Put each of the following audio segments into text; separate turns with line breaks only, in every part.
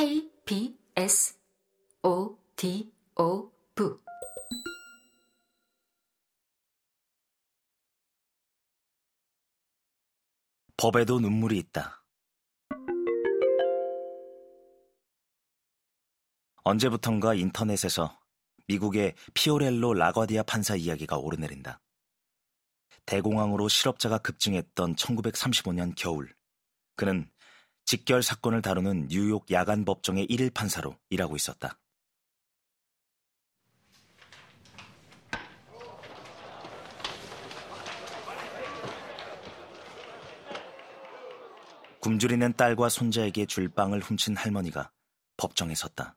KBS ODO 부
법에도 눈물이 있다. 언제부턴가 인터넷에서 미국의 피오렐로 라과디아 판사 이야기가 오르내린다. 대공황으로 실업자가 급증했던 1935년 겨울, 그는 직결 사건을 다루는 뉴욕 야간 법정의 1일 판사로 일하고 있었다. 굶주리는 딸과 손자에게 줄 빵을 훔친 할머니가 법정에 섰다.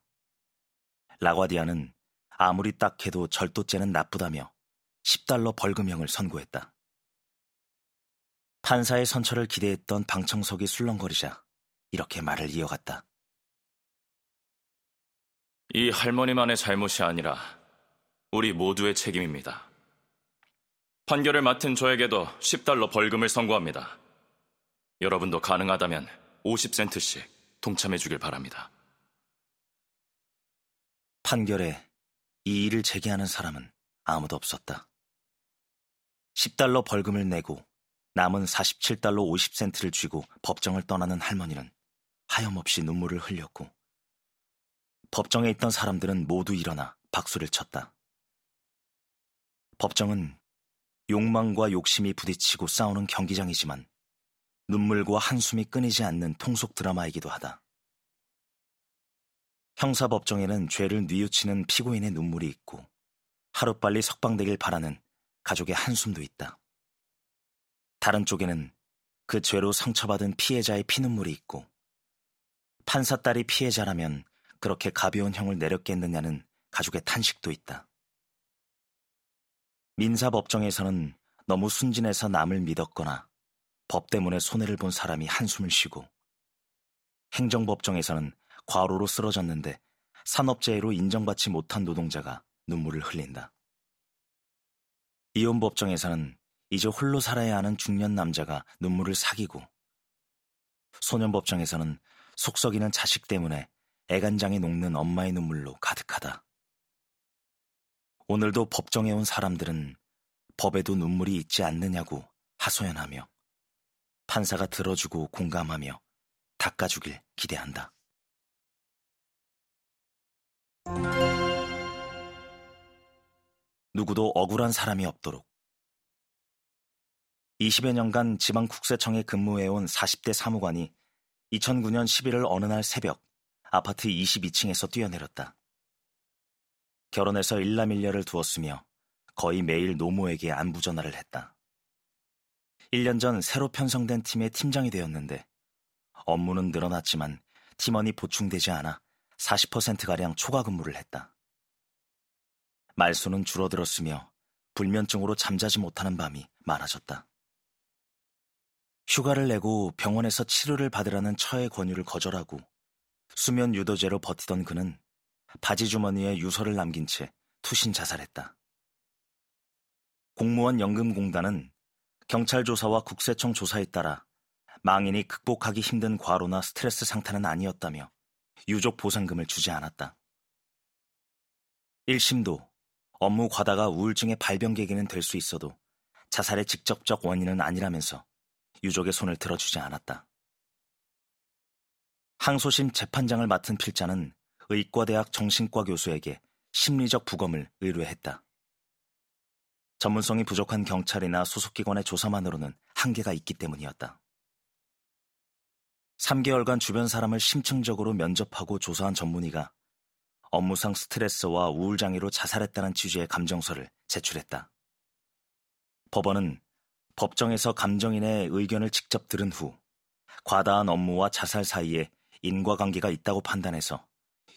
라과디아는 아무리 딱해도 절도죄는 나쁘다며 10달러 벌금형을 선고했다. 판사의 선처를 기대했던 방청석이 술렁거리자 이렇게 말을 이어갔다.
이 할머니만의 잘못이 아니라 우리 모두의 책임입니다. 판결을 맡은 저에게도 10달러 벌금을 선고합니다. 여러분도 가능하다면 50센트씩 동참해 주길 바랍니다.
판결에 이 일을 제기하는 사람은 아무도 없었다. 10달러 벌금을 내고 남은 47달러 50센트를 쥐고 법정을 떠나는 할머니는 하염없이 눈물을 흘렸고 법정에 있던 사람들은 모두 일어나 박수를 쳤다. 법정은 욕망과 욕심이 부딪히고 싸우는 경기장이지만 눈물과 한숨이 끊이지 않는 통속 드라마이기도 하다. 형사법정에는 죄를 뉘우치는 피고인의 눈물이 있고 하루빨리 석방되길 바라는 가족의 한숨도 있다. 다른 쪽에는 그 죄로 상처받은 피해자의 피눈물이 있고 판사 딸이 피해자라면 그렇게 가벼운 형을 내렸겠느냐는 가족의 탄식도 있다. 민사법정에서는 너무 순진해서 남을 믿었거나 법 때문에 손해를 본 사람이 한숨을 쉬고 행정법정에서는 과로로 쓰러졌는데 산업재해로 인정받지 못한 노동자가 눈물을 흘린다. 이혼법정에서는 이제 홀로 살아야 하는 중년 남자가 눈물을 사기고 소년법정에서는 속썩이는 자식 때문에 애간장에 녹는 엄마의 눈물로 가득하다. 오늘도 법정에 온 사람들은 법에도 눈물이 있지 않느냐고 하소연하며 판사가 들어주고 공감하며 닦아주길 기대한다. 누구도 억울한 사람이 없도록 20여 년간 지방국세청에 근무해온 40대 사무관이 2009년 11월 어느 날 새벽 아파트 22층에서 뛰어내렸다. 결혼해서 일남일녀를 두었으며 거의 매일 노모에게 안부 전화를 했다. 1년 전 새로 편성된 팀의 팀장이 되었는데 업무는 늘어났지만 팀원이 보충되지 않아 40%가량 초과 근무를 했다. 말수는 줄어들었으며 불면증으로 잠자지 못하는 밤이 많아졌다. 휴가를 내고 병원에서 치료를 받으라는 처의 권유를 거절하고 수면 유도제로 버티던 그는 바지 주머니에 유서를 남긴 채 투신 자살했다. 공무원 연금공단은 경찰 조사와 국세청 조사에 따라 망인이 극복하기 힘든 과로나 스트레스 상태는 아니었다며 유족 보상금을 주지 않았다. 1심도 업무 과다가 우울증의 발병 계기는 될 수 있어도 자살의 직접적 원인은 아니라면서 유족의 손을 들어주지 않았다. 항소심 재판장을 맡은 필자는 의과대학 정신과 교수에게 심리적 부검을 의뢰했다. 전문성이 부족한 경찰이나 소속기관의 조사만으로는 한계가 있기 때문이었다. 3개월간 주변 사람을 심층적으로 면접하고 조사한 전문의가 업무상 스트레스와 우울장애로 자살했다는 취지의 감정서를 제출했다. 법원은 법정에서 감정인의 의견을 직접 들은 후 과다한 업무와 자살 사이에 인과관계가 있다고 판단해서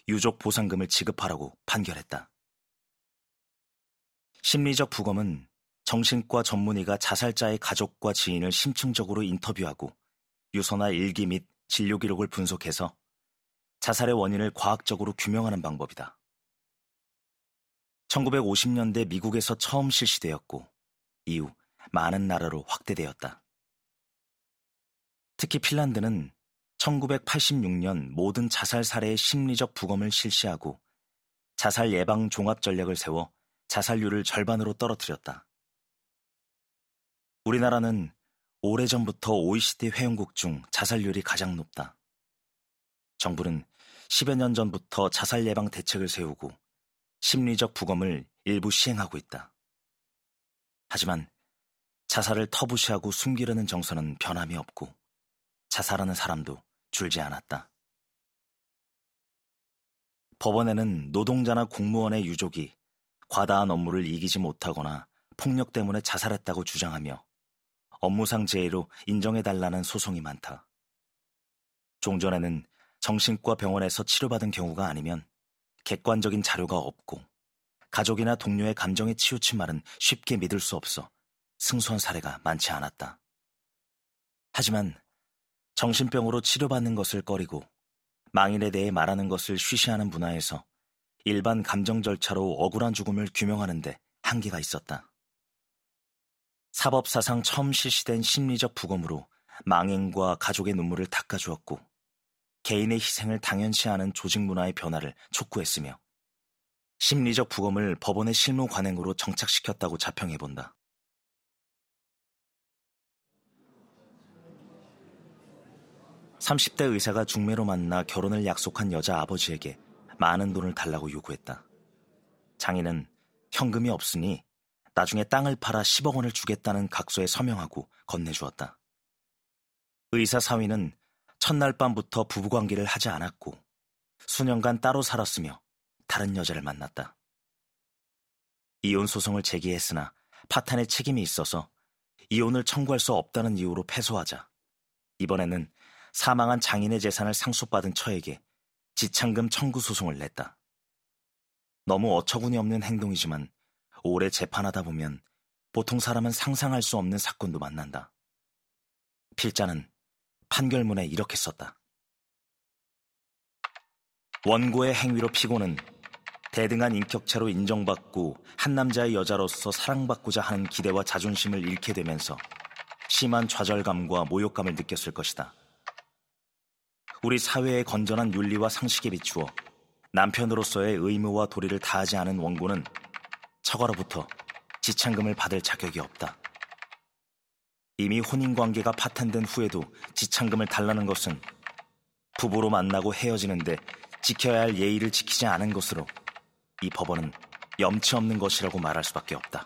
유족 보상금을 지급하라고 판결했다. 심리적 부검은 정신과 전문의가 자살자의 가족과 지인을 심층적으로 인터뷰하고 유서나 일기 및 진료 기록을 분석해서 자살의 원인을 과학적으로 규명하는 방법이다. 1950년대 미국에서 처음 실시되었고 이후 많은 나라로 확대되었다. 특히 핀란드는 1986년 모든 자살 사례의 심리적 부검을 실시하고 자살 예방 종합 전략을 세워 자살률을 절반으로 떨어뜨렸다. 우리나라는 오래전부터 OECD 회원국 중 자살률이 가장 높다. 정부는 10여 년 전부터 자살 예방 대책을 세우고 심리적 부검을 일부 시행하고 있다. 하지만 자살을 터부시하고 숨기려는 정서는 변함이 없고 자살하는 사람도 줄지 않았다. 법원에는 노동자나 공무원의 유족이 과다한 업무를 이기지 못하거나 폭력 때문에 자살했다고 주장하며 업무상 재해로 인정해달라는 소송이 많다. 종전에는 정신과 병원에서 치료받은 경우가 아니면 객관적인 자료가 없고 가족이나 동료의 감정에 치우친 말은 쉽게 믿을 수 없어 승소한 사례가 많지 않았다. 하지만 정신병으로 치료받는 것을 꺼리고 망인에 대해 말하는 것을 쉬쉬하는 문화에서 일반 감정 절차로 억울한 죽음을 규명하는데 한계가 있었다. 사법사상 처음 실시된 심리적 부검으로 망인과 가족의 눈물을 닦아주었고 개인의 희생을 당연시 하는 조직 문화의 변화를 촉구했으며 심리적 부검을 법원의 실무 관행으로 정착시켰다고 자평해본다. 30대 의사가 중매로 만나 결혼을 약속한 여자 아버지에게 많은 돈을 달라고 요구했다. 장인은 현금이 없으니 나중에 땅을 팔아 10억 원을 주겠다는 각서에 서명하고 건네주었다. 의사 사위는 첫날 밤부터 부부관계를 하지 않았고 수년간 따로 살았으며 다른 여자를 만났다. 이혼 소송을 제기했으나 파탄의 책임이 있어서 이혼을 청구할 수 없다는 이유로 패소하자 이번에는 사망한 장인의 재산을 상속받은 처에게 지창금 청구 소송을 냈다. 너무 어처구니 없는 행동이지만 오래 재판하다 보면 보통 사람은 상상할 수 없는 사건도 만난다. 필자는 판결문에 이렇게 썼다. 원고의 행위로 피고는 대등한 인격체로 인정받고 한 남자의 여자로서 사랑받고자 하는 기대와 자존심을 잃게 되면서 심한 좌절감과 모욕감을 느꼈을 것이다. 우리 사회의 건전한 윤리와 상식에 비추어 남편으로서의 의무와 도리를 다하지 않은 원고는 처가로부터 지창금을 받을 자격이 없다. 이미 혼인관계가 파탄된 후에도 지창금을 달라는 것은 부부로 만나고 헤어지는데 지켜야 할 예의를 지키지 않은 것으로 이 법원은 염치 없는 것이라고 말할 수밖에 없다.